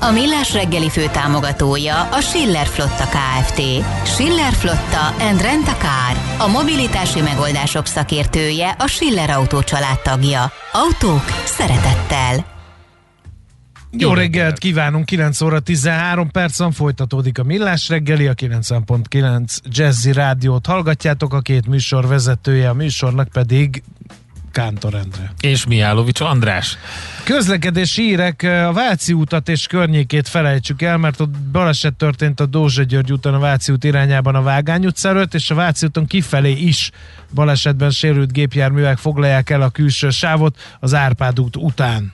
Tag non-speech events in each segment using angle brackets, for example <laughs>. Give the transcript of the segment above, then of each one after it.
A Millás reggeli fő támogatója a Schiller Flotta KFT. Schiller Flotta and Rent a Car. A mobilitási megoldások szakértője a Schiller Autó tagja. Autók szeretettel. Jó reggelt kívánunk, 9 óra 13 percen folytatódik a Millás reggeli, a 90.9 Jazzy Rádiót hallgatjátok, a két műsor vezetője, a műsornak pedig Kántor Endre. És Mihálovics András. Közlekedési hírek, a Váci útat és környékét felejtsük el, mert ott baleset történt a Dózsa György úton a Váci út irányában a Vágány utca előtt, és a Váci úton kifelé is balesetben sérült gépjárművek foglalják el a külső sávot az Árpád út után.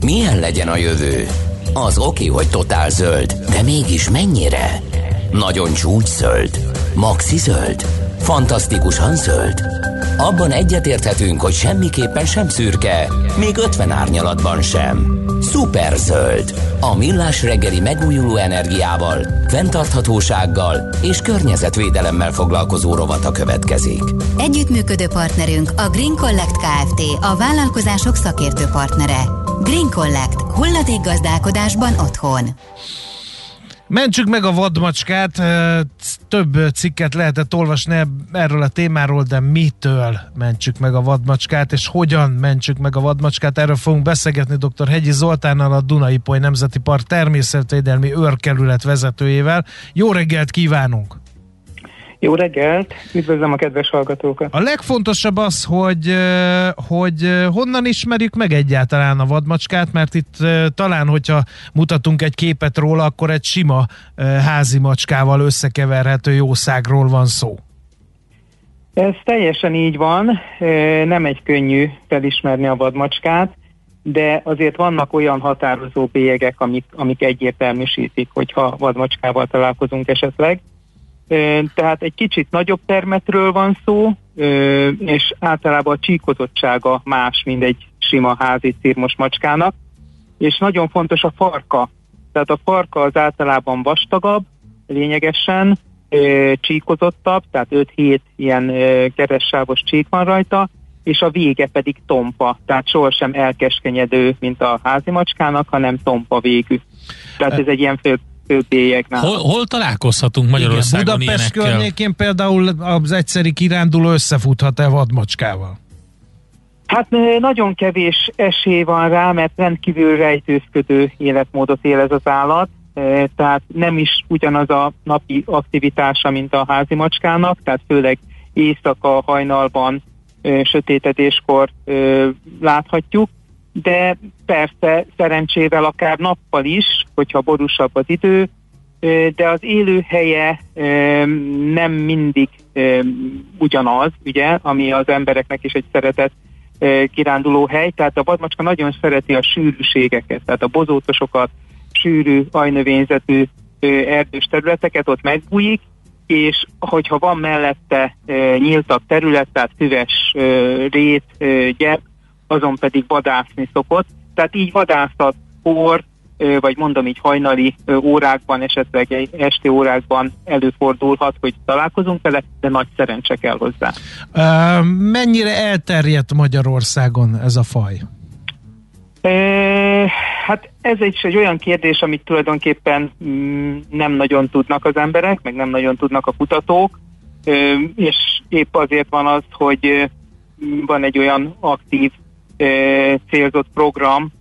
Milyen legyen a jövő? Az oké, hogy totál zöld, de mégis mennyire? Nagyon csúcs zöld? Maxi zöld? Fantasztikusan zöld? Abban egyetérthetünk, hogy semmiképpen sem szürke, még 50 árnyalatban sem. Szuper zöld. A millás reggeli megújuló energiával, fenntarthatósággal és környezetvédelemmel foglalkozó rovata következik. Együttműködő partnerünk a Green Collect Kft. A vállalkozások szakértő partnere. Green Collect. Hulladék gazdálkodásban otthon. Mentsük meg a vadmacskát, több cikket lehetett olvasni erről a témáról, de mitől mentsük meg a vadmacskát, és hogyan mentsük meg a vadmacskát, erről fogunk beszélgetni dr. Hegyi Zoltánnal, a Dunai Poly Nemzeti Park természetvédelmi őrkerület vezetőjével. Jó reggelt kívánunk! Jó reggelt, üdvözlöm a kedves hallgatókat. A legfontosabb az, hogy, hogy honnan ismerjük meg egyáltalán a vadmacskát, mert itt talán, hogyha mutatunk egy képet róla, akkor egy sima házi macskával összekeverhető jószágról van szó. Ez teljesen így van, nem egy könnyű felismerni a vadmacskát, de azért vannak olyan határozó bélyegek, amik, amik egyértelműsítik, hogyha vadmacskával találkozunk esetleg. Tehát egy kicsit nagyobb termetről van szó, és általában a csíkozottsága más, mint egy sima házi círmos macskának, és nagyon fontos a farka. Tehát a farka az általában vastagabb, lényegesen csíkozottabb, tehát 5-7 ilyen keressávos csík van rajta, és a vége pedig tompa, tehát sohasem elkeskenyedő, mint a házi macskának, hanem tompa végű. Tehát ez egy ilyen fő Hol, hol találkozhatunk Magyarországon Igen, Budapest ilyenekkel? környékén például az egyszeri kiránduló összefuthat-e vadmacskával? Hát nagyon kevés esély van rá, mert rendkívül rejtőzködő életmódot él ez az állat, tehát nem is ugyanaz a napi aktivitása, mint a házi macskának, tehát főleg éjszaka, hajnalban, sötétedéskor láthatjuk, de persze szerencsével akár nappal is, hogyha borúsabb az idő, de az élőhelye nem mindig ugyanaz, ugye, ami az embereknek is egy szeretett kiránduló hely, tehát a vadmacska nagyon szereti a sűrűségeket, tehát a bozótosokat, sűrű, ajnövényzetű erdős területeket ott megbújik, és hogyha van mellette nyíltabb terület, tehát füves rét, gyep, azon pedig vadászni szokott. Tehát így vadászat, kor, vagy mondom így hajnali órákban, esetleg egy esti órákban előfordulhat, hogy találkozunk vele, de nagy szerencse kell hozzá. Mennyire elterjedt Magyarországon ez a faj? Hát ez egy, egy olyan kérdés, amit tulajdonképpen mm, nem nagyon tudnak az emberek, meg nem nagyon tudnak a kutatók, és épp azért van az, hogy van egy olyan aktív célzott program,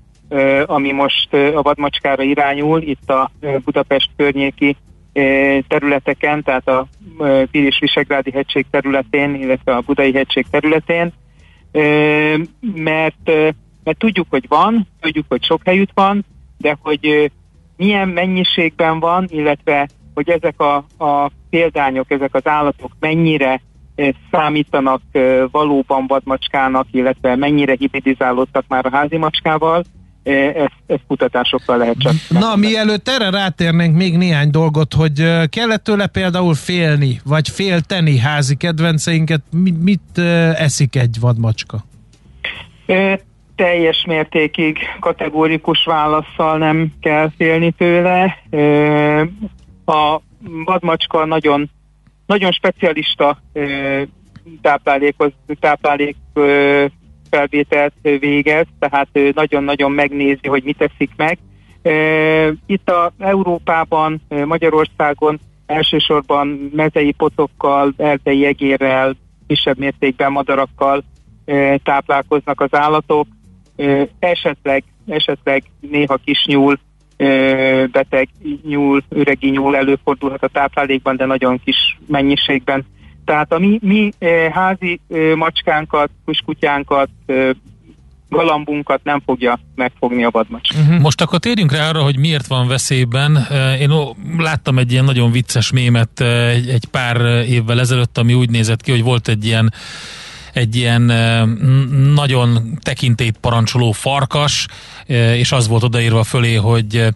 ami most a vadmacskára irányul, itt a Budapest környéki területeken, tehát a Piris Visegrádi hegység területén, illetve a Budai hegység területén, mert, mert tudjuk, hogy van, tudjuk, hogy sok helyütt van, de hogy milyen mennyiségben van, illetve hogy ezek a, a példányok, ezek az állatok mennyire számítanak valóban vadmacskának, illetve mennyire hibridizálódtak már a házi macskával, ezt, ezt kutatásokkal lehet csak. Na, mielőtt erre rátérnénk még néhány dolgot, hogy kellett tőle például félni, vagy félteni házi kedvenceinket, mit eszik egy vadmacska? teljes mértékig kategórikus válaszsal nem kell félni tőle. A vadmacska nagyon, nagyon specialista táplálékhoz, táplálék felvételt végez, tehát nagyon-nagyon megnézi, hogy mit teszik meg. Itt a Európában, Magyarországon elsősorban mezei potokkal, erdei egérrel, kisebb mértékben madarakkal táplálkoznak az állatok. Esetleg, esetleg néha kis nyúl, beteg nyúl, üregi nyúl előfordulhat a táplálékban, de nagyon kis mennyiségben. Tehát a mi, mi házi macskánkat, kuskutyánkat, galambunkat nem fogja megfogni a vadmacska. Uh-huh. Most akkor térjünk rá arra, hogy miért van veszélyben. Én láttam egy ilyen nagyon vicces mémet egy, pár évvel ezelőtt, ami úgy nézett ki, hogy volt egy ilyen egy ilyen nagyon tekintélyt parancsoló farkas, és az volt odaírva fölé, hogy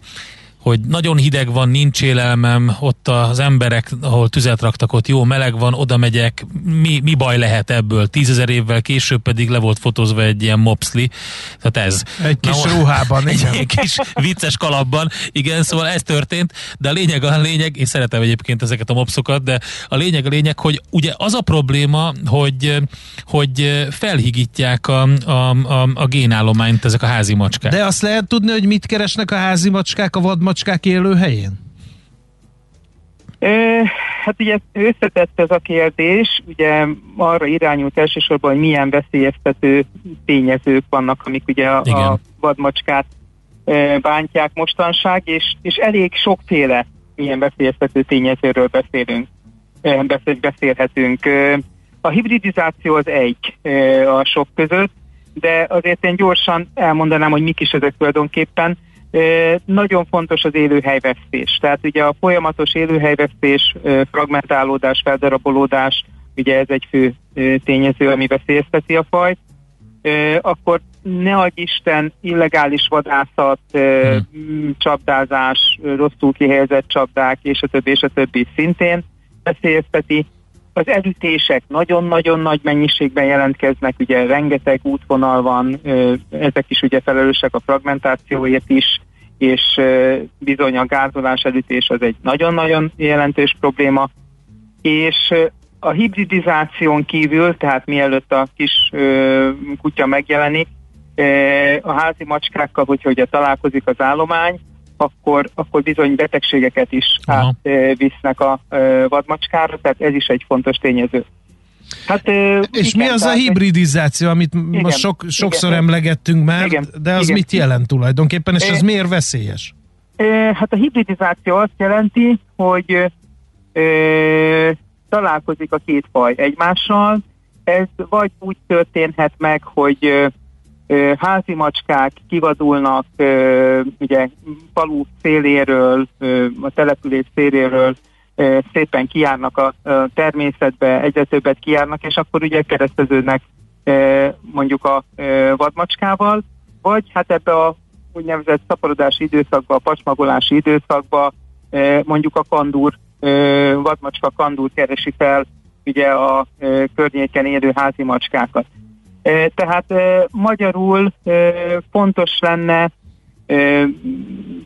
hogy nagyon hideg van, nincs élelmem, ott az emberek, ahol tüzet raktak, ott jó meleg van, oda megyek, mi, mi baj lehet ebből? Tízezer évvel később pedig le volt fotózva egy ilyen mopsli, tehát ez. Egy kis Na, ruhában, <laughs> egy, egy kis vicces kalapban, igen, szóval ez történt, de a lényeg a lényeg, én szeretem egyébként ezeket a mopszokat, de a lényeg a lényeg, hogy ugye az a probléma, hogy, hogy felhigítják a, a, a, a génállományt ezek a házi macskák. De azt lehet tudni, hogy mit keresnek a házi macskák a vadmacskák macskák élőhelyén? E, hát ugye összetett ez a kérdés, ugye arra irányult elsősorban, hogy milyen veszélyeztető tényezők vannak, amik ugye a, a vadmacskát e, bántják mostanság, és, és elég sokféle milyen veszélyeztető tényezőről beszélünk, e, beszélhetünk. E, a hibridizáció az egy a sok között, de azért én gyorsan elmondanám, hogy mik is ezek tulajdonképpen. Nagyon fontos az élőhelyvesztés. Tehát ugye a folyamatos élőhelyvesztés, fragmentálódás, feldarabolódás, ugye ez egy fő tényező, ami veszélyezteti a fajt. Akkor ne adj Isten, illegális vadászat, hmm. csapdázás, rosszul kihelyezett csapdák, és a többi, és a többi szintén veszélyezteti. Az elütések nagyon-nagyon nagy mennyiségben jelentkeznek, ugye rengeteg útvonal van, ezek is ugye felelősek a fragmentációért is, és bizony a gázolás elütés az egy nagyon-nagyon jelentős probléma, és a hibridizáción kívül, tehát mielőtt a kis kutya megjelenik, a házi macskákkal, hogyha ugye találkozik az állomány, akkor, akkor bizony betegségeket is átvisznek a vadmacskára, tehát ez is egy fontos tényező. Hát, és igen, mi az a hibridizáció, amit igen, most sok, sokszor igen, emlegettünk már, igen, de az igen. mit jelent tulajdonképpen, és ez miért veszélyes? Hát a hibridizáció azt jelenti, hogy ö, találkozik a két faj egymással, ez vagy úgy történhet meg, hogy házi macskák kivadulnak ugye falu széléről, a település széléről, szépen kijárnak a természetbe, egyre többet kijárnak, és akkor ugye kereszteződnek mondjuk a vadmacskával, vagy hát ebbe a úgynevezett szaporodási időszakba, a pacsmagolási időszakba mondjuk a kandúr, vadmacska kandúr keresi fel ugye a környéken élő házi macskákat. Tehát magyarul fontos lenne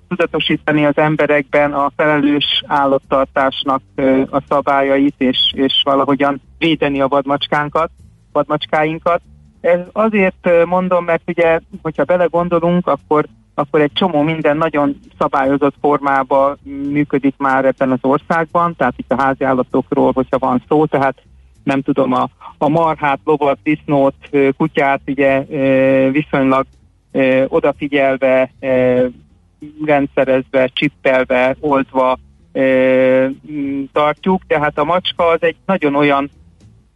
tudatosítani az emberekben a felelős állattartásnak a szabályait, és, és valahogyan védeni a vadmacskánkat, vadmacskáinkat. Ez azért mondom, mert ugye, hogyha belegondolunk, akkor akkor egy csomó minden nagyon szabályozott formában működik már ebben az országban, tehát itt a házi állatokról, hogyha van szó, tehát nem tudom, a, a marhát, lovat, disznót, kutyát ugye viszonylag odafigyelve, rendszerezve, csippelve, oltva tartjuk, tehát a macska az egy nagyon olyan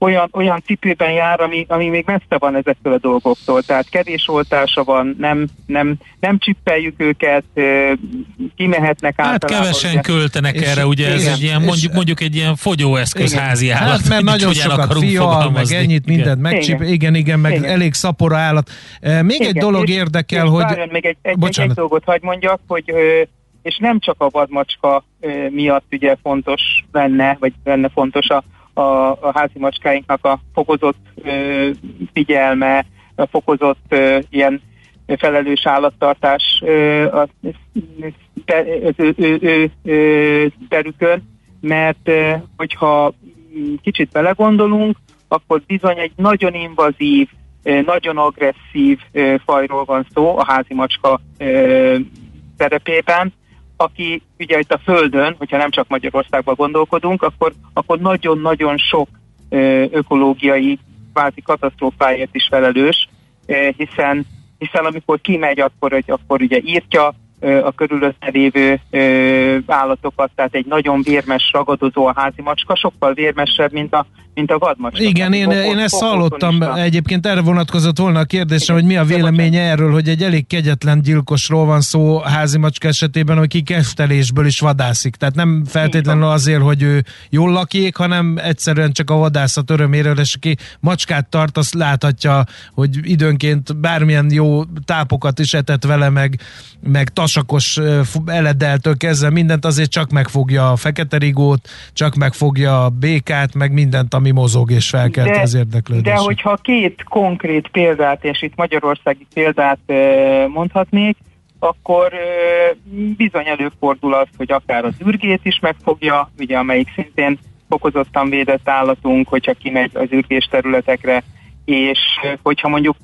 olyan, olyan cipőben jár, ami, ami még messze van ezektől a dolgoktól. Tehát kevés oltása van, nem, nem, nem csippeljük őket, kimehetnek hát általában. Hát kevesen ugye. költenek és erre, ugye igen, ez egy ilyen, mondjuk, mondjuk egy ilyen fogyóeszköz igen. házi állat. Hát mert nagyon sokat fial, meg ennyit mindent megcsip, igen, igen, igen meg igen. elég szapora állat. Még igen. egy dolog és, érdekel, és hogy... Várjon, még egy, egy, egy, egy dolgot hagy mondjak, hogy és nem csak a vadmacska miatt ugye fontos lenne, vagy lenne fontos a, a, a házi macskáinknak a fokozott ö, figyelme, a fokozott ö, ilyen felelős állattartás ö, a terükön, mert ö, hogyha kicsit belegondolunk, akkor bizony egy nagyon invazív, nagyon agresszív fajról van szó a házi macska szerepében, aki ugye itt a Földön, hogyha nem csak Magyarországban gondolkodunk, akkor, akkor nagyon-nagyon sok ökológiai kvázi katasztrófáért is felelős, hiszen hiszen amikor kimegy, akkor, hogy, akkor ugye írtja, a körülötte lévő állatokat, tehát egy nagyon vérmes ragadozó a házi macska, sokkal vérmesebb, mint a, mint a vadmacska. Igen, én, én ezt hallottam, egyébként erre vonatkozott volna a kérdésem, hogy mi a véleménye erről, hogy egy elég kegyetlen gyilkosról van szó házi macska esetében, aki keftelésből is vadászik. Tehát nem feltétlenül azért, hogy ő jól lakik, hanem egyszerűen csak a vadászat öröméről, és aki macskát tart, azt láthatja, hogy időnként bármilyen jó tápokat is etett vele, meg, meg tasakos eledeltől kezdve mindent, azért csak megfogja a fekete rigót, csak megfogja a békát, meg mindent, ami mozog és felkelt de, az érdeklődést. De hogyha két konkrét példát, és itt magyarországi példát mondhatnék, akkor bizony előfordul az, hogy akár az ürgét is megfogja, ugye amelyik szintén fokozottan védett állatunk, hogyha kimegy az ürgés területekre, és hogyha mondjuk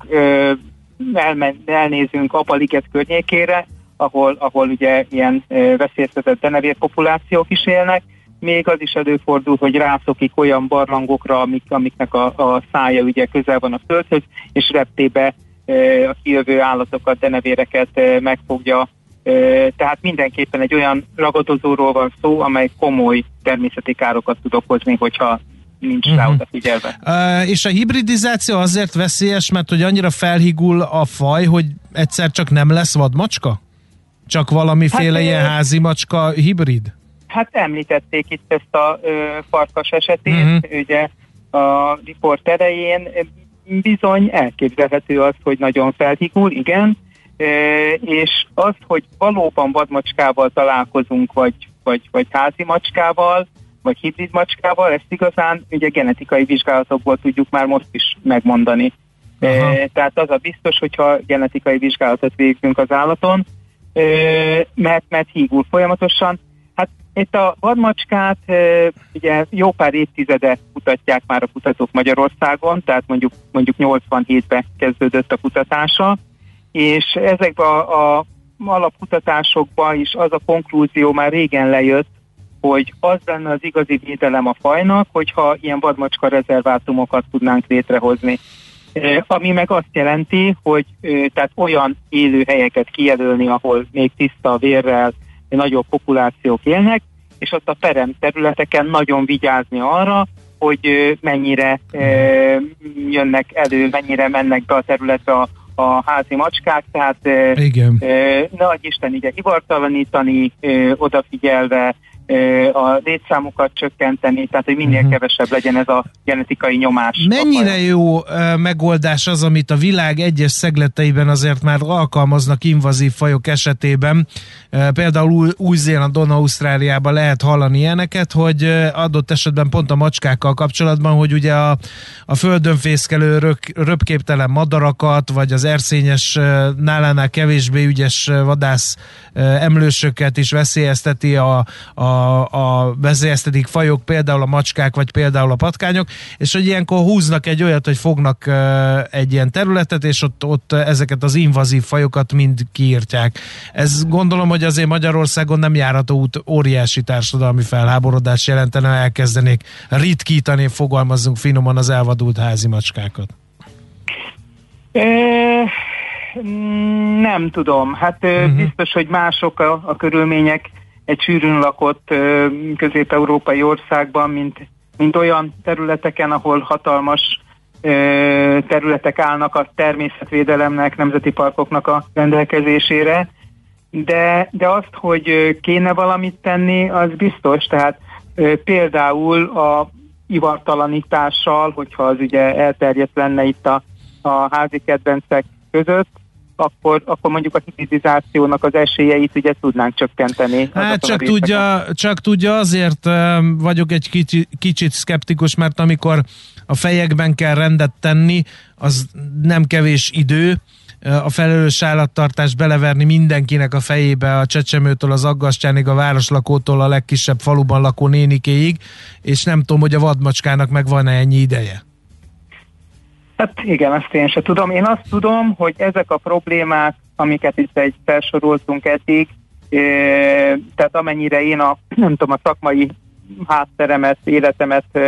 elmen, elnézünk Apaliget környékére, ahol, ahol ugye ilyen veszélyeztetett denevér populációk is élnek, még az is előfordul, hogy rászokik olyan barlangokra, amik, amiknek a, a szája ugye közel van a földhöz, és reptébe a kijövő állatokat, denevéreket megfogja. Tehát mindenképpen egy olyan ragadozóról van szó, amely komoly természeti károkat tud okozni, hogyha nincs uh-huh. rá mhm. odafigyelve. Uh, és a hibridizáció azért veszélyes, mert hogy annyira felhigul a faj, hogy egyszer csak nem lesz vadmacska? Csak valamiféle hát, ilyen házi macska hibrid? Hát említették itt ezt a ö, farkas esetét, uh-huh. ugye a riport elején bizony elképzelhető az, hogy nagyon felhigul, igen, e, és az, hogy valóban vadmacskával találkozunk, vagy, vagy, vagy házi macskával, vagy hibrid macskával, ezt igazán ugye genetikai vizsgálatokból tudjuk már most is megmondani. E, tehát az a biztos, hogyha genetikai vizsgálatot végzünk az állaton, mert, mert hígul folyamatosan, itt a vadmacskát ugye jó pár évtizede kutatják már a kutatók Magyarországon, tehát mondjuk, mondjuk 87-ben kezdődött a kutatása, és ezekben a, a alapkutatásokban is az a konklúzió már régen lejött, hogy az lenne az igazi védelem a fajnak, hogyha ilyen vadmacska rezervátumokat tudnánk létrehozni. Ami meg azt jelenti, hogy tehát olyan élőhelyeket kijelölni, ahol még tiszta vérrel, nagyobb populációk élnek, és ott a perem területeken nagyon vigyázni arra, hogy mennyire jönnek elő, mennyire mennek be a területre a, a házi macskák, tehát Igen. adj Isten ide ivartalanítani, odafigyelve, a létszámukat csökkenteni, tehát hogy minél uh-huh. kevesebb legyen ez a genetikai nyomás. Mennyire jó megoldás az, amit a világ egyes szegleteiben azért már alkalmaznak invazív fajok esetében, például Új-Zélandon, Ausztráliában lehet hallani ilyeneket, hogy adott esetben pont a macskákkal kapcsolatban, hogy ugye a, a földön fészkelő rök, röpképtelen madarakat, vagy az erszényes nálánál kevésbé ügyes vadász emlősöket is veszélyezteti a, a a, veszélyeztetik fajok, például a macskák, vagy például a patkányok, és hogy ilyenkor húznak egy olyat, hogy fognak egy ilyen területet, és ott, ott ezeket az invazív fajokat mind kiírtják. Ez gondolom, hogy azért Magyarországon nem járható út óriási társadalmi felháborodás jelentene, elkezdenék ritkítani, fogalmazzunk finoman az elvadult házi macskákat. E, nem tudom. Hát uh-huh. biztos, hogy mások a, a körülmények egy sűrűn lakott közép-európai országban, mint, mint olyan területeken, ahol hatalmas területek állnak a természetvédelemnek, nemzeti parkoknak a rendelkezésére, de, de azt, hogy kéne valamit tenni, az biztos, tehát például a ivartalanítással, hogyha az ugye elterjedt lenne itt a, a házi kedvencek között, akkor, akkor mondjuk a hibridizációnak az esélyeit ugye tudnánk csökkenteni. Hát csak tudja, csak tudja, azért vagyok egy kicsi, kicsit szkeptikus, mert amikor a fejekben kell rendet tenni, az nem kevés idő, a felelős állattartást beleverni mindenkinek a fejébe, a csecsemőtől az aggastyánig, a városlakótól a legkisebb faluban lakó nénikéig, és nem tudom, hogy a vadmacskának meg van-e ennyi ideje. Hát igen, ezt én sem tudom. Én azt tudom, hogy ezek a problémák, amiket itt egy felsoroltunk eddig, tehát amennyire én a, <clears throat> nem tudom, a szakmai hátteremet, életemet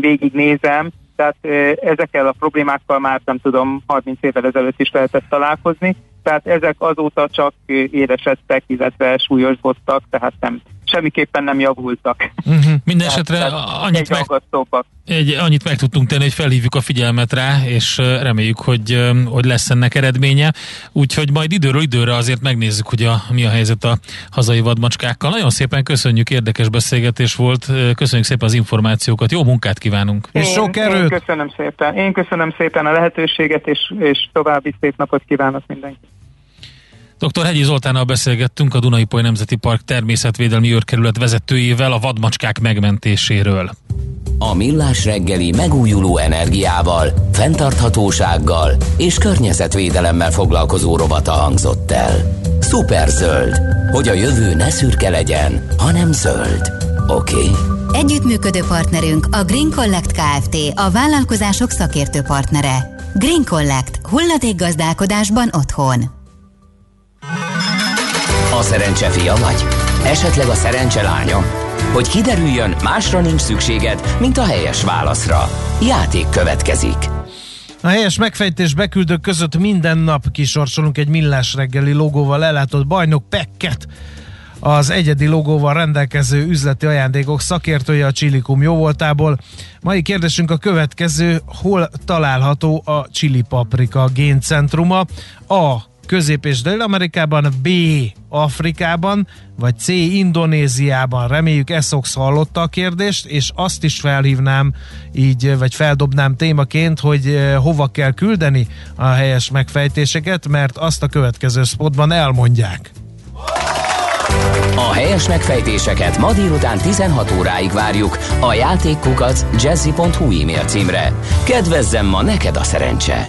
végignézem, tehát ezekkel a problémákkal már nem tudom, 30 évvel ezelőtt is lehetett találkozni, tehát ezek azóta csak éresedtek, illetve súlyosbodtak, tehát nem, semmiképpen nem javultak. Uh-huh. Minden esetre annyit meg, egy, annyit meg tudtunk tenni, hogy felhívjuk a figyelmet rá, és reméljük, hogy, hogy lesz ennek eredménye. Úgyhogy majd időről időre azért megnézzük, hogy a, mi a helyzet a hazai vadmacskákkal. Nagyon szépen köszönjük, érdekes beszélgetés volt. Köszönjük szépen az információkat. Jó munkát kívánunk! Én, és sok erőt! Én köszönöm szépen. Én köszönöm szépen a lehetőséget, és, és további szép napot kívánok mindenkinek. Dr. Hegyi Zoltánnal beszélgettünk a Dunai Poly Nemzeti Park természetvédelmi őrkerület vezetőjével a vadmacskák megmentéséről. A Millás reggeli megújuló energiával, fenntarthatósággal és környezetvédelemmel foglalkozó rovata hangzott el. zöld, hogy a jövő ne szürke legyen, hanem zöld. Oké? Okay? Együttműködő partnerünk a Green Collect Kft. a vállalkozások szakértő partnere. Green Collect. Hulladékgazdálkodásban otthon. A szerencse fia vagy? Esetleg a szerencse lánya? Hogy kiderüljön, másra nincs szükséged, mint a helyes válaszra. Játék következik. A helyes megfejtés beküldők között minden nap kisorsolunk egy millás reggeli logóval ellátott bajnok Pekket, az egyedi logóval rendelkező üzleti ajándékok szakértője a Csilikum jóvoltából. Mai kérdésünk a következő, hol található a Chili Paprika géncentruma? A. Közép- és Dél-Amerikában, B. Afrikában, vagy C. Indonéziában. Reméljük Eszox hallotta a kérdést, és azt is felhívnám így, vagy feldobnám témaként, hogy eh, hova kell küldeni a helyes megfejtéseket, mert azt a következő spotban elmondják. A helyes megfejtéseket ma délután 16 óráig várjuk a játékkukat jazzy.hu e-mail címre. Kedvezzem ma neked a szerencse!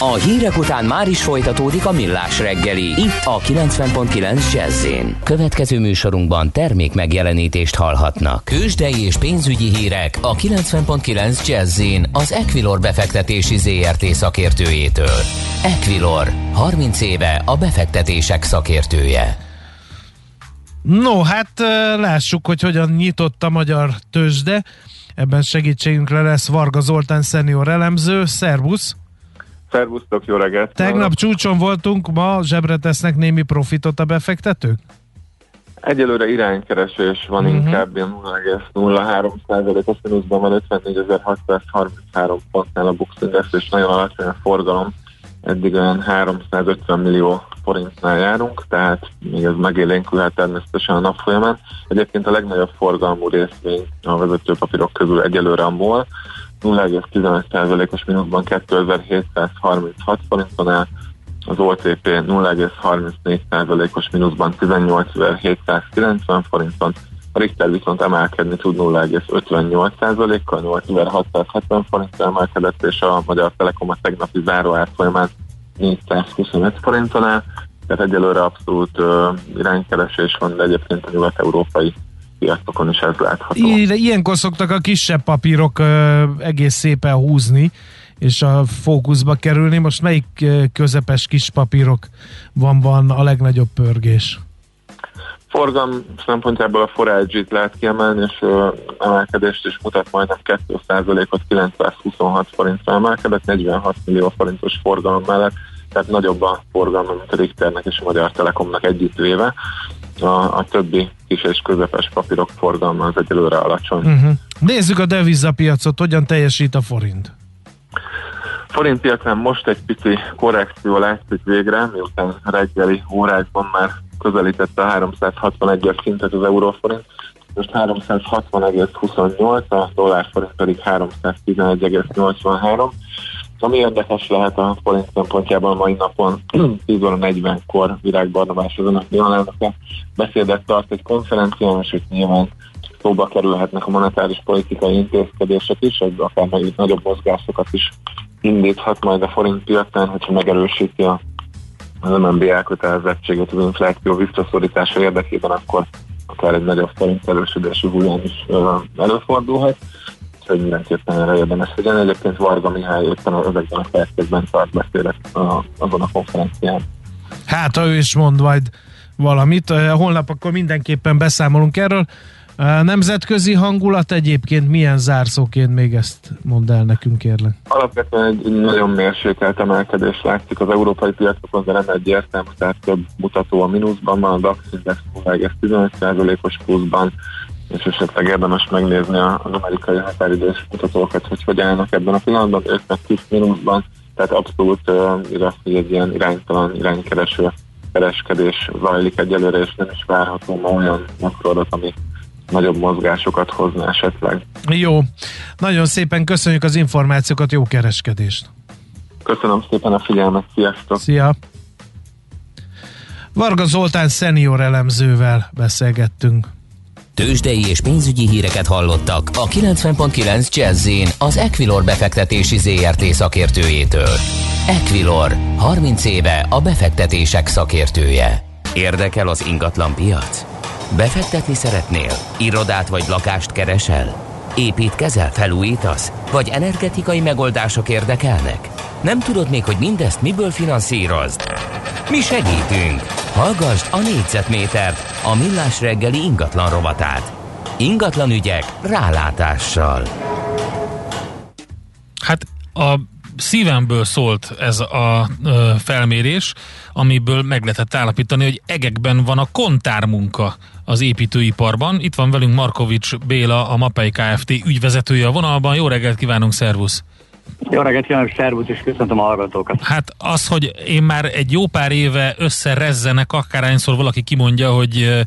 A hírek után már is folytatódik a millás reggeli. Itt a 90.9 jazz Következő műsorunkban termék megjelenítést hallhatnak. Kősdei és pénzügyi hírek a 90.9 jazz az Equilor befektetési ZRT szakértőjétől. Equilor, 30 éve a befektetések szakértője. No, hát lássuk, hogy hogyan nyitott a magyar tőzsde. Ebben segítségünkre lesz Varga Zoltán szenior elemző. Szervusz! Szervusztok, jó reggelt! Tegnap csúcson voltunk, ma zsebre tesznek némi profitot a befektetők? Egyelőre iránykeresés van uh-huh. inkább ilyen 0,03 százalékos mínuszban van 54.633 pontnál a Bux Index, és nagyon alacsony a forgalom. Eddig olyan 350 millió forintnál járunk, tehát még ez megélénkülhet természetesen a nap folyamán. Egyébként a legnagyobb forgalmú részvény a vezetőpapírok közül egyelőre a MOL, 0,15%-os mínuszban 2736 forinton áll, az OTP 0,34%-os mínuszban 18.790 forinton, a Richter viszont emelkedni tud 0,58%-kal, 8670 forinton emelkedett, és a Magyar Telekom a tegnapi záró árfolyamán 425 forinton áll, tehát egyelőre abszolút uh, iránykeresés van, de egyébként a nyugat-európai piacokon is ez látható. Ilyenkor szoktak a kisebb papírok egész szépen húzni, és a fókuszba kerülni. Most melyik közepes kis papírok van, van a legnagyobb pörgés? Forgalom szempontjából a Forage-t lehet kiemelni, és uh, emelkedést is mutat majdnem 2%-ot 926 forintra emelkedett, 46 millió forintos forgalom mellett, tehát nagyobb a forgalom, mint a Richternek és a Magyar Telekomnak együttvéve a, a többi kis és közepes papírok forgalma az egyelőre alacsony. Uh-huh. Nézzük a devizapiacot, hogyan teljesít a forint. Forint piacán most egy pici korrekció látszik végre, miután reggeli órákban már közelítette a 361-es szintet az euróforint, most 360,28, a dollárforint pedig 311,83. Ami érdekes lehet a forint szempontjában mai napon <clears throat> 10 óra 40-kor Virág Barnabás az önök nyilvánelnöke beszédet tart egy konferencián, és itt nyilván szóba kerülhetnek a monetáris politikai intézkedések is, egy akár meg nagyobb mozgásokat is indíthat majd a forint piacán, hogyha megerősíti a az MNB elkötelezettséget az infláció visszaszorítása érdekében, akkor akár egy nagyobb forint erősödésű hullám is előfordulhat úgyhogy mindenképpen erre érdemes figyelni. Egyébként Varga Mihály éppen ezekben a percekben tart beszélet azon a konferencián. Hát, ha ő is mond majd valamit. Holnap akkor mindenképpen beszámolunk erről. Nemzetközi hangulat egyébként milyen zárszóként még ezt mondd el nekünk, kérlek? Alapvetően egy nagyon mérsékelt emelkedés látszik az európai piacokon, de nem egyértelmű, tehát több mutató a mínuszban van, a DAX Index 15%-os pluszban, és esetleg érdemes megnézni az amerikai határidős mutatókat, hogy hogy állnak ebben a pillanatban, ők meg kis mínuszban, tehát abszolút uh, igaz, hogy egy ilyen iránytalan, iránykereső kereskedés zajlik egyelőre, és nem is várható ma olyan makroadat, ami nagyobb mozgásokat hozna esetleg. Jó, nagyon szépen köszönjük az információkat, jó kereskedést! Köszönöm szépen a figyelmet, sziasztok! Szia! Varga Zoltán szenior elemzővel beszélgettünk. Tőzsdei és pénzügyi híreket hallottak a 90.9 jazz az Equilor befektetési ZRT szakértőjétől. Equilor, 30 éve a befektetések szakértője. Érdekel az ingatlan piac? Befektetni szeretnél? Irodát vagy lakást keresel? Építkezel, felújítasz? Vagy energetikai megoldások érdekelnek? Nem tudod még, hogy mindezt miből finanszírozd? Mi segítünk! Hallgassd a négyzetmétert, a millás reggeli ingatlan rovatát. Ingatlan ügyek rálátással. Hát a szívemből szólt ez a ö, felmérés, amiből meg lehetett állapítani, hogy egekben van a kontármunka az építőiparban. Itt van velünk Markovics Béla, a Mapei Kft. ügyvezetője a vonalban. Jó reggelt kívánunk, szervusz! Jó reggelt kívánok, szervusz, és köszöntöm a hallgatókat. Hát az, hogy én már egy jó pár éve összerezzenek, akárhányszor valaki kimondja, hogy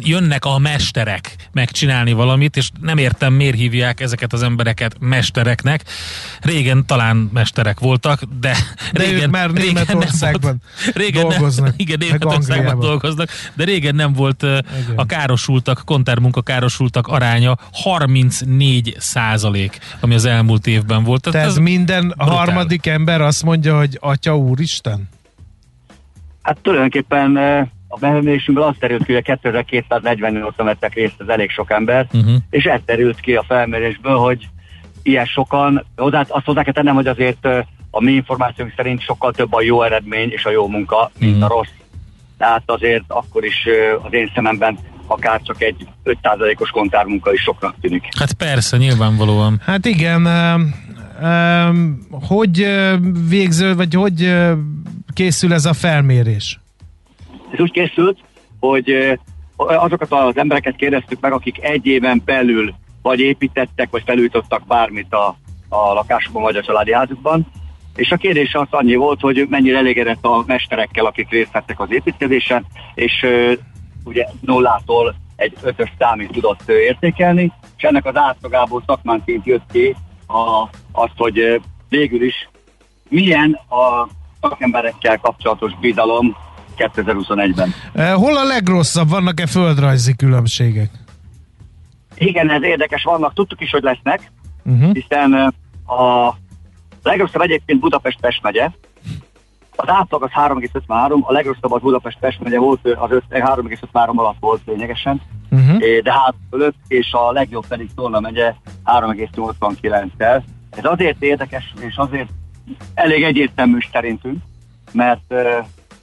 jönnek a mesterek megcsinálni valamit, és nem értem, miért hívják ezeket az embereket mestereknek. Régen talán mesterek voltak, de, de régen, már Németországban régen dolgoznak. Nem, igen, Németországban dolgoznak, de régen nem volt igen. a károsultak, kontármunka károsultak aránya 34 százalék, ami az elmúlt évben volt. Tehát ez minden brutál. harmadik ember azt mondja, hogy Atya Úristen? Hát tulajdonképpen a behelmésünkből azt terült ki, hogy 2248 vettek részt, ez elég sok ember, uh-huh. és ez terült ki a felmérésből, hogy ilyen sokan, hozzá, azt hozzá kell tennem, hogy azért a mi információnk szerint sokkal több a jó eredmény és a jó munka, mint uh-huh. a rossz. Tehát azért akkor is az én szememben akár csak egy 5%-os kontármunka is soknak tűnik. Hát persze, nyilvánvalóan. Hát igen, hogy végző, vagy hogy készül ez a felmérés? Ez úgy készült, hogy azokat az embereket kérdeztük meg, akik egy éven belül vagy építettek, vagy felújítottak bármit a, a lakásokban, vagy a családi házukban, és a kérdés az annyi volt, hogy mennyire elégedett a mesterekkel, akik részt vettek az építkezésen, és ugye nullától egy ötös számig tudott értékelni, és ennek az átlagából szakmánként jött ki a, azt, hogy végül is milyen a szakemberekkel kapcsolatos bizalom 2021-ben. Hol a legrosszabb? Vannak-e földrajzi különbségek? Igen, ez érdekes, vannak, tudtuk is, hogy lesznek, uh-huh. hiszen a legrosszabb egyébként Budapest-Pest megye, az átlag az 3,53, a legrosszabb az Budapest-Pest megye volt, az 3,53 alatt volt lényegesen, uh-huh. de hát fölött, és a legjobb pedig Tolna megye 3,89-tel. Ez azért érdekes, és azért elég egyértelmű szerintünk, mert,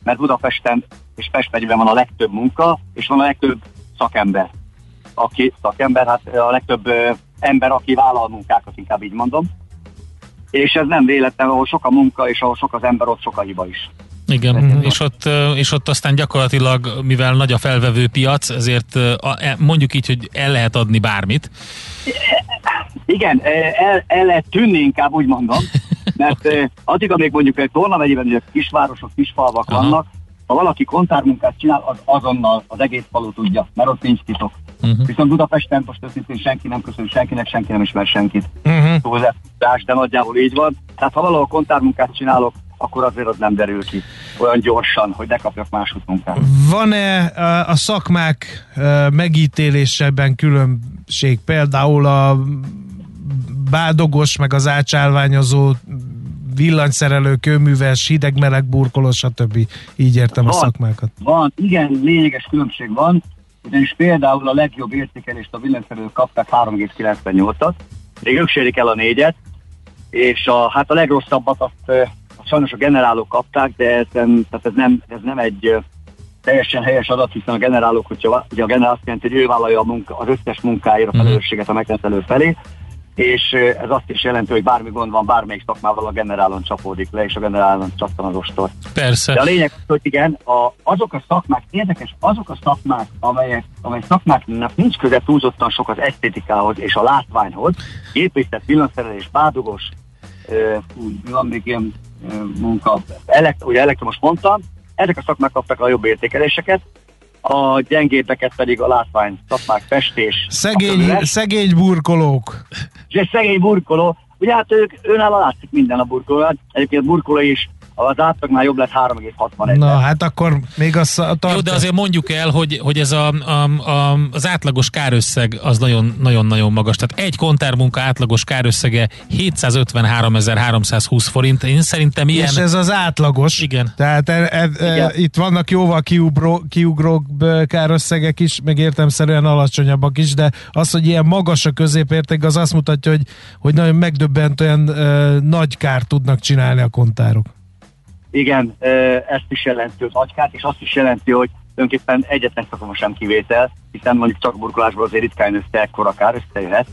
mert Budapesten és Pest megyében van a legtöbb munka, és van a legtöbb szakember. Aki szakember, hát a legtöbb ember, aki vállal munkákat, inkább így mondom. És ez nem véletlen, ahol sok a munka, és ahol sok az ember, ott sok a hiba is. Igen, uh-huh. és, ott, és ott aztán gyakorlatilag, mivel nagy a felvevő piac, ezért e, mondjuk így, hogy el lehet adni bármit. Igen, el, el lehet tűnni inkább, úgy mondom, <laughs> mert addig, amíg mondjuk egy torna megyében, hogy kisvárosok, kisfalvak Aha. vannak, ha valaki kontármunkát csinál, az azonnal az egész falu tudja, mert ott nincs titok. Uh-huh. Viszont Budapesten most őszintén senki nem köszön senkinek, senki nem ismer senkit. Uh-huh. de nagyjából így van. Tehát ha valahol kontármunkát csinálok, akkor azért az nem derül ki olyan gyorsan, hogy ne kapjak máshogy munkát. Van-e a szakmák megítélésében különbség? Például a bádogos, meg az ácsálványozó villanyszerelő, kőműves, hideg-meleg burkoló, stb. Így értem van, a szakmákat. Van, igen, lényeges különbség van, ugyanis például a legjobb értékelést a villanyszerelők kapták 3,98-at, még ők sérik el a négyet, és a, hát a legrosszabbat azt, azt sajnos a generálók kapták, de ez nem, tehát ez nem, ez nem egy teljesen helyes adat, hiszen a generálók, hogyha ugye a generál azt jelenti, hogy ő vállalja a munka, az összes munkáért a mhm. felelősséget a megrendelő felé, és ez azt is jelenti, hogy bármi gond van, bármelyik szakmával a generálon csapódik le, és a generálon csattan az ostor. Persze. De a lényeg, hogy igen, a, azok a szakmák, érdekes, azok a szakmák, amelyek, amely szakmáknak nincs köze túlzottan sok az esztétikához és a látványhoz, építészet, villanyszerelés, bádogos, van még ilyen munka, elekt, ugye elektromos mondtam, ezek a szakmák kaptak a jobb értékeléseket, a gyengébbeket pedig a látvány, szakmák, festés. Szegény, szegény burkolók. És szegény burkoló, ugye hát ők, őnála látszik minden a burkoló, egyébként a burkoló is az átlagnál jobb lett 3,61. Na hát akkor még az tart... Jó, de azért mondjuk el, hogy, hogy ez a, a, a, az átlagos kárösszeg az nagyon-nagyon magas. Tehát egy kontármunka átlagos kárösszege 753.320 forint. Én szerintem ilyen... És ez az átlagos. Igen. Tehát e, e, e, Igen. itt vannak jóval kiugró, kiugrók kárösszegek is, meg értemszerűen alacsonyabbak is, de az, hogy ilyen magas a középérték, az azt mutatja, hogy, hogy nagyon megdöbbentően e, nagy kárt tudnak csinálni a kontárok. Igen, ezt is jelenti az agykát, és azt is jelenti, hogy tulajdonképpen egyetlen szakma sem kivétel, hiszen mondjuk csak burkolásból azért ritkán össze ekkora kár összejöhet,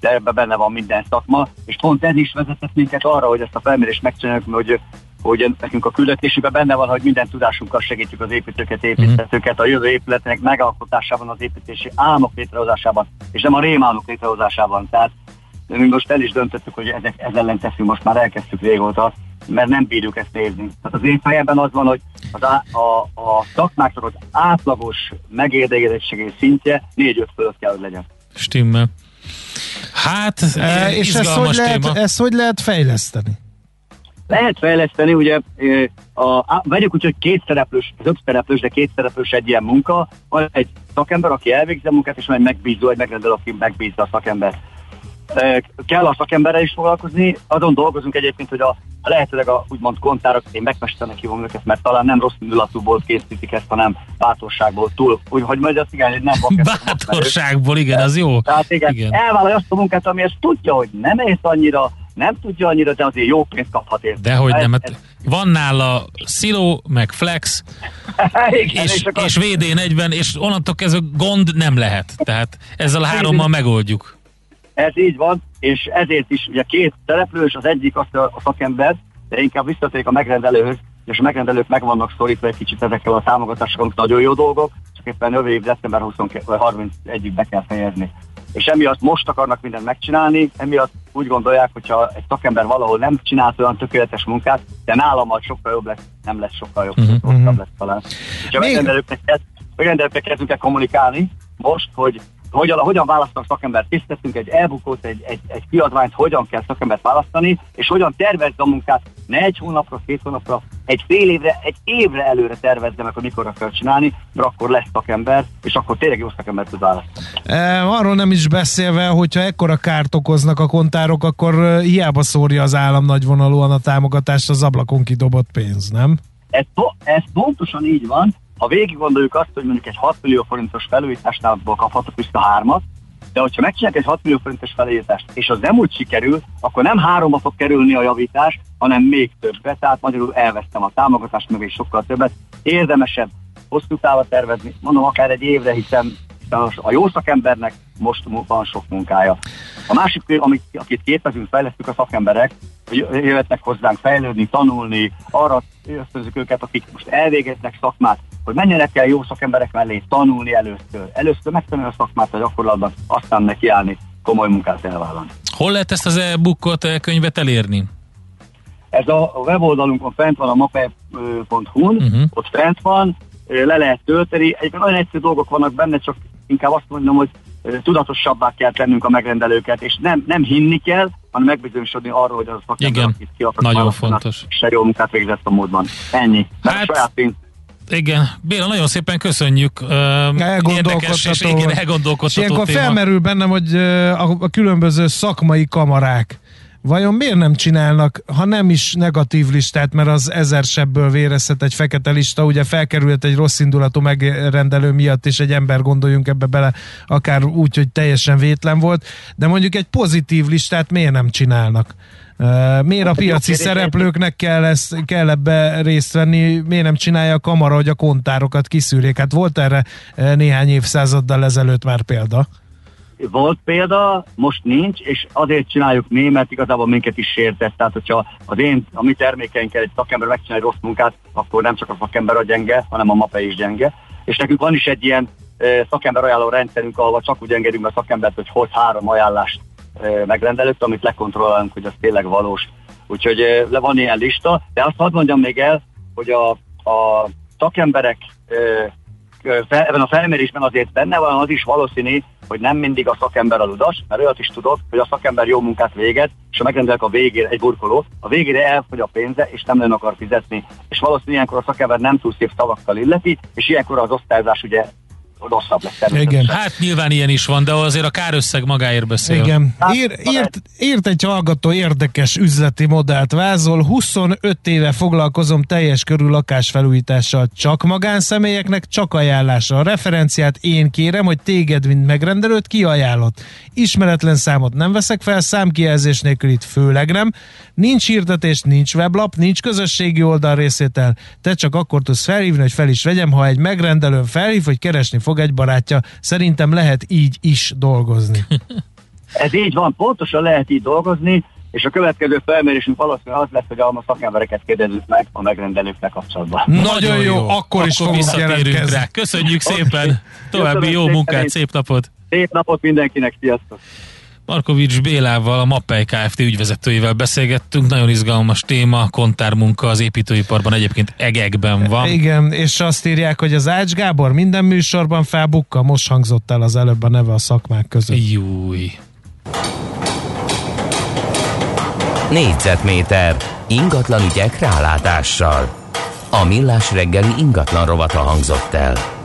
de ebben benne van minden szakma, és pont ez is vezetett minket arra, hogy ezt a felmérést megcsináljuk, hogy hogy nekünk a küldetésünkben benne van, hogy minden tudásunkkal segítjük az építőket, építőket a jövő épületnek megalkotásában, az építési álmok létrehozásában, és nem a rémálmok létrehozásában. Tehát mi most el is döntöttük, hogy ezek, ez ellen teszünk, most már elkezdtük régóta, mert nem bírjuk ezt nézni. Tehát az én fejemben az van, hogy az á, a, a szakmáknak az átlagos megérdegedettségé szintje 4-5 fölött kell, hogy legyen. Stimmel. Hát, e, és ezt hogy, lehet, ezt hogy lehet fejleszteni? Lehet fejleszteni, ugye a, a, vegyük úgy, hogy két szereplős, több szereplős, de két szereplős egy ilyen munka, van egy szakember, aki elvégzi a munkát, és van egy megbízó, egy megrendelő, aki megbízza a szakember kell a szakemberrel is foglalkozni, azon dolgozunk egyébként, hogy a, a lehetőleg a úgymond kontárok, én megmesternek hívom őket, mert talán nem rossz indulatúból készítik ezt, hanem bátorságból túl. Úgyhogy majd azt igen, hogy nem <laughs> Bátorságból, igen, az jó. Tehát igen, igen. elvállalja azt a munkát, ami ezt tudja, hogy nem ért annyira, nem tudja annyira, de azért jó pénzt kaphat érte. De hogy nem, hát van nála Silo, meg Flex, <laughs> Igen, és, és, akkor... és VD40, és onnantól kezdve gond nem lehet. Tehát ezzel a hárommal megoldjuk. Ez így van, és ezért is ugye két szereplős, az egyik azt a szakember, de inkább visszatérek a megrendelőhöz, és a megrendelők meg vannak szorítva egy kicsit ezekkel a támogatásokkal, nagyon jó dolgok, csak éppen jövő év december 31-ig be kell fejezni. És emiatt most akarnak mindent megcsinálni, emiatt úgy gondolják, hogyha egy szakember valahol nem csinált olyan tökéletes munkát, de nálam majd sokkal jobb lesz, nem lesz sokkal jobb, uh-huh. rosszabb lesz talán. És a megrendelőknek kezdünk el kommunikálni most, hogy hogyan, hogyan választanak szakembert, készítettünk egy elbukót, egy, egy, egy kiadványt, hogyan kell szakembert választani, és hogyan tervezd a munkát, ne egy hónapra, két hónapra, egy fél évre, egy évre előre tervezze meg, hogy mikorra kell csinálni, mert akkor lesz szakember, és akkor tényleg jó szakembert tud választani. E, arról nem is beszélve, hogyha ekkora kárt okoznak a kontárok, akkor e, hiába szórja az állam nagyvonalúan a támogatást az ablakon kidobott pénz, nem? Ez, ez pontosan így van, ha végig gondoljuk azt, hogy mondjuk egy 6 millió forintos felújításnál kaphatok vissza hármat, de hogyha megcsinálják egy 6 millió forintos felújítást, és az nem úgy sikerül, akkor nem háromba fog kerülni a javítás, hanem még többet, tehát magyarul elvesztem a támogatást, meg is sokkal többet. Érdemesebb hosszú távra tervezni, mondom akár egy évre, hiszen a jó szakembernek most van sok munkája. A másik, amit, akit képezünk, fejlesztük a szakemberek, hogy jöhetnek hozzánk fejlődni, tanulni, arra ösztönzük őket, akik most elvégeznek szakmát, hogy menjenek el jó szakemberek mellé tanulni először. Először megtanulni a szakmát a gyakorlatban, aztán nekiállni, komoly munkát elvállalni. Hol lehet ezt az e-bookot, e-könyvet elérni? Ez a weboldalunkon fent van a mape.hu-n, uh-huh. ott fent van, le lehet tölteni. Egyébként nagyon egyszerű dolgok vannak benne, csak inkább azt mondom, hogy tudatosabbá kell tennünk a megrendelőket, és nem, nem hinni kell, hanem megbizonyosodni arról, hogy az a szakember, akit ki Nagyon fontos. Se jó munkát végzett a módban. Ennyi. Hát, a saját pénz igen, Béla, nagyon szépen köszönjük. Elgondolkodható. igen, elgondolkodható ilyenkor téma. felmerül bennem, hogy a, a különböző szakmai kamarák vajon miért nem csinálnak, ha nem is negatív listát, mert az ezer sebből vérezhet egy fekete lista, ugye felkerülhet egy rossz indulatú megrendelő miatt, és egy ember gondoljunk ebbe bele, akár úgy, hogy teljesen vétlen volt, de mondjuk egy pozitív listát miért nem csinálnak? Miért a piaci szereplőknek kell, ezt, kell ebbe részt venni, miért nem csinálja a kamara, hogy a kontárokat kiszűrjék? Hát volt erre néhány évszázaddal ezelőtt már példa. Volt példa, most nincs, és azért csináljuk mi, mert igazából minket is sértett. Tehát, hogyha az én, a mi termékeinkkel egy szakember megcsinál egy rossz munkát, akkor nem csak a szakember a gyenge, hanem a mape is gyenge. És nekünk van is egy ilyen szakember ajánló rendszerünk, ahol csak úgy engedünk a szakembert, hogy hoz három ajánlást megrendelőt, amit lekontrollálunk, hogy az tényleg valós. Úgyhogy le van ilyen lista, de azt hadd mondjam még el, hogy a, a szakemberek ebben a felmérésben azért benne van az is valószínű, hogy nem mindig a szakember a ludas, mert olyat is tudok, hogy a szakember jó munkát végez, és ha megrendelek a végére egy burkoló, a végére elfogy a pénze, és nem nagyon akar fizetni. És valószínűleg ilyenkor a szakember nem túl szép szavakkal illeti, és ilyenkor az osztályzás ugye rosszabb lesz Igen. Hát nyilván ilyen is van, de azért a kárösszeg magáért beszél. Igen. Ír, írt, írt egy hallgató érdekes üzleti modellt vázol. 25 éve foglalkozom teljes körül lakásfelújítással. Csak magánszemélyeknek, csak ajánlásra. A referenciát én kérem, hogy téged, mint megrendelőt kiajánlott. Ismeretlen számot nem veszek fel, számkijelzés nélkül itt főleg nem. Nincs hirdetés, nincs weblap, nincs közösségi oldal részétel. Te csak akkor tudsz felhívni, hogy fel is vegyem, ha egy megrendelőn felhív, hogy keresni fog egy barátja. Szerintem lehet így is dolgozni. <laughs> Ez így van, pontosan lehet így dolgozni, és a következő felmérésünk valószínűleg az lesz, hogy a szakembereket kérdezzük meg a megrendelőknek kapcsolatban. Nagyon jó, jó. akkor is akkor visszatérünk rá. Köszönjük szépen, további jó munkát, szép napot! Szép napot mindenkinek, sziasztok! Markovics Bélával, a Mappely Kft. ügyvezetőjével beszélgettünk. Nagyon izgalmas téma, kontármunka az építőiparban egyébként egekben van. Igen, és azt írják, hogy az Ács Gábor minden műsorban felbukka, most hangzott el az előbb a neve a szakmák között. Júj. Négyzetméter ingatlan ügyek rálátással. A millás reggeli ingatlan rovata hangzott el.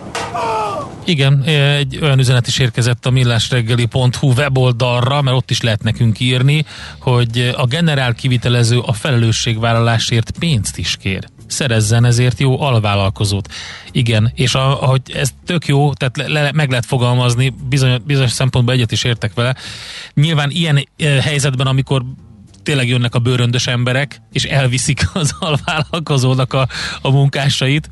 Igen, egy olyan üzenet is érkezett a millásreggeli.hu weboldalra, mert ott is lehet nekünk írni, hogy a generál kivitelező a felelősségvállalásért pénzt is kér szerezzen ezért jó alvállalkozót. Igen, és a, ahogy ez tök jó, tehát le, le, meg lehet fogalmazni, bizony, bizonyos szempontból egyet is értek vele. Nyilván ilyen e, helyzetben, amikor tényleg jönnek a bőröndös emberek, és elviszik az alvállalkozónak a, a munkásait,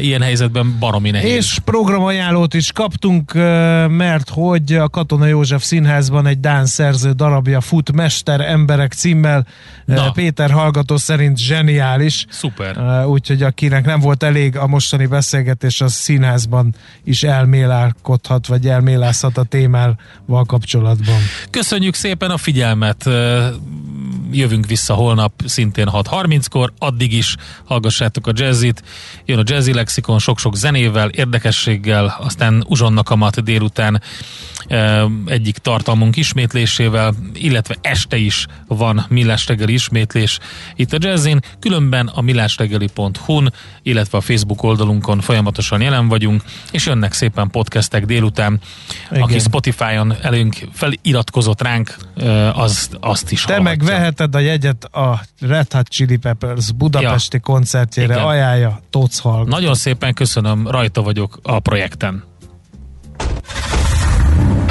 ilyen helyzetben baromi nehéz. És programajánlót is kaptunk, mert hogy a Katona József Színházban egy Dán szerző darabja fut Mester emberek címmel. Na. Péter hallgató szerint zseniális. Szuper. Úgyhogy akinek nem volt elég a mostani beszélgetés, az színházban is elmélálkodhat, vagy elmélázhat a témával kapcsolatban. Köszönjük szépen a figyelmet! Jövünk vissza holnap szintén 6.30-kor, addig is hallgassátok a jazzit. Jön a Jazzy Lexikon sok-sok zenével, érdekességgel, aztán uzsonnak a mat délután egyik tartalmunk ismétlésével, illetve este is van Millás reggeli ismétlés itt a Jazzin, különben a millásreggeli.hu-n, illetve a Facebook oldalunkon folyamatosan jelen vagyunk, és jönnek szépen podcastek délután. Igen. Aki Spotify-on előnk feliratkozott ránk, az, azt is Te hallhatja. meg veheted a jegyet a Red Hot Chili Peppers budapesti ja. koncertjére, Igen. ajánlja Tóth. Nagyon szépen köszönöm, rajta vagyok a projekten.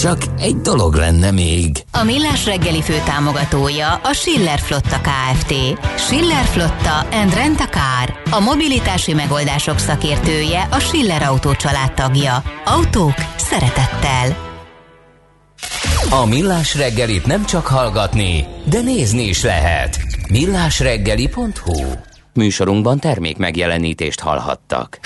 Csak egy dolog lenne még. A Millás reggeli fő támogatója a Schiller Flotta KFT. Schiller Flotta and Rent a Car. A mobilitási megoldások szakértője a Schiller Autó tagja. Autók szeretettel. A Millás reggelit nem csak hallgatni, de nézni is lehet. millásreggeli.hu Műsorunkban termék megjelenítést hallhattak.